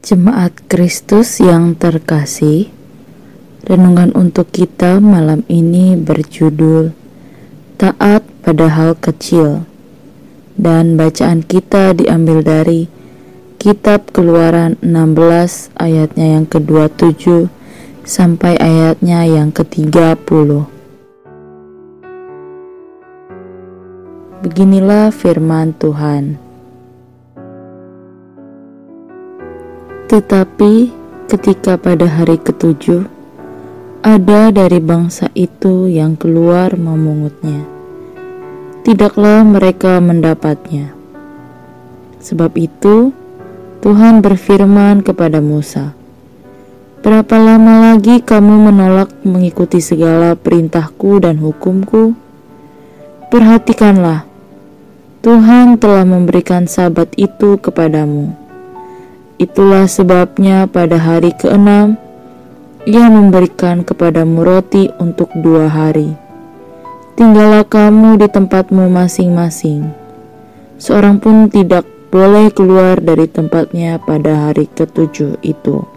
Jemaat Kristus yang terkasih, renungan untuk kita malam ini berjudul Taat pada hal kecil. Dan bacaan kita diambil dari Kitab Keluaran 16 ayatnya yang ke-27 sampai ayatnya yang ke-30. Beginilah firman Tuhan. Tetapi ketika pada hari ketujuh, ada dari bangsa itu yang keluar memungutnya. Tidaklah mereka mendapatnya. Sebab itu, Tuhan berfirman kepada Musa, Berapa lama lagi kamu menolak mengikuti segala perintahku dan hukumku? Perhatikanlah, Tuhan telah memberikan sabat itu kepadamu Itulah sebabnya pada hari keenam ia memberikan kepadamu roti untuk dua hari. Tinggallah kamu di tempatmu masing-masing. Seorang pun tidak boleh keluar dari tempatnya pada hari ketujuh itu.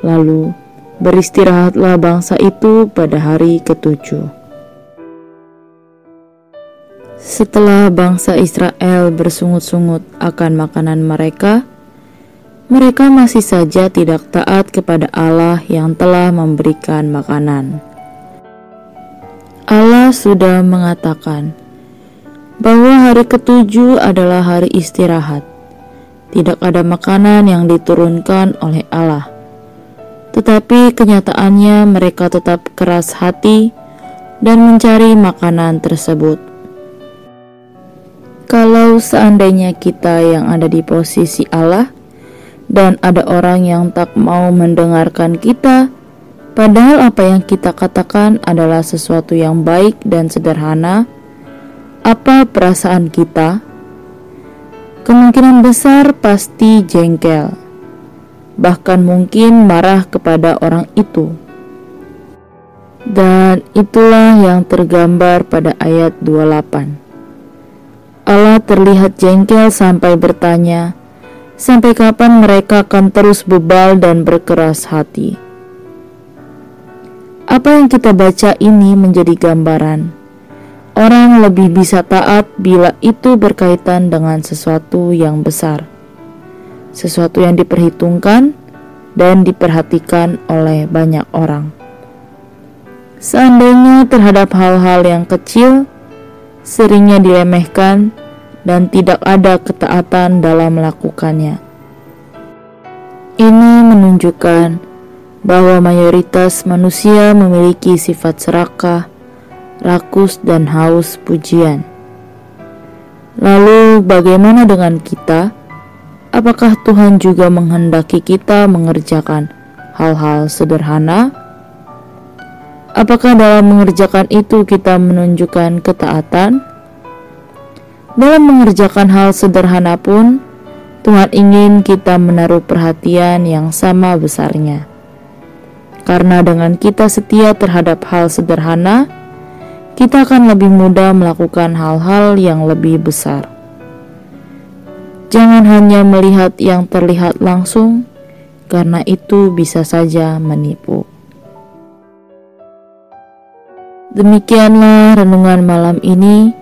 Lalu beristirahatlah bangsa itu pada hari ketujuh. Setelah bangsa Israel bersungut-sungut akan makanan mereka, mereka masih saja tidak taat kepada Allah yang telah memberikan makanan. Allah sudah mengatakan bahwa hari ketujuh adalah hari istirahat. Tidak ada makanan yang diturunkan oleh Allah, tetapi kenyataannya mereka tetap keras hati dan mencari makanan tersebut. Kalau seandainya kita yang ada di posisi Allah, dan ada orang yang tak mau mendengarkan kita, padahal apa yang kita katakan adalah sesuatu yang baik dan sederhana. Apa perasaan kita? Kemungkinan besar pasti jengkel, bahkan mungkin marah kepada orang itu. Dan itulah yang tergambar pada ayat 28. Allah terlihat jengkel sampai bertanya, Sampai kapan mereka akan terus bebal dan berkeras hati? Apa yang kita baca ini menjadi gambaran. Orang lebih bisa taat bila itu berkaitan dengan sesuatu yang besar, sesuatu yang diperhitungkan dan diperhatikan oleh banyak orang. Seandainya terhadap hal-hal yang kecil, seringnya diremehkan dan tidak ada ketaatan dalam melakukannya. Ini menunjukkan bahwa mayoritas manusia memiliki sifat serakah, rakus, dan haus pujian. Lalu, bagaimana dengan kita? Apakah Tuhan juga menghendaki kita mengerjakan hal-hal sederhana? Apakah dalam mengerjakan itu kita menunjukkan ketaatan? Dalam mengerjakan hal sederhana pun, Tuhan ingin kita menaruh perhatian yang sama besarnya. Karena dengan kita setia terhadap hal sederhana, kita akan lebih mudah melakukan hal-hal yang lebih besar. Jangan hanya melihat yang terlihat langsung, karena itu bisa saja menipu. Demikianlah renungan malam ini.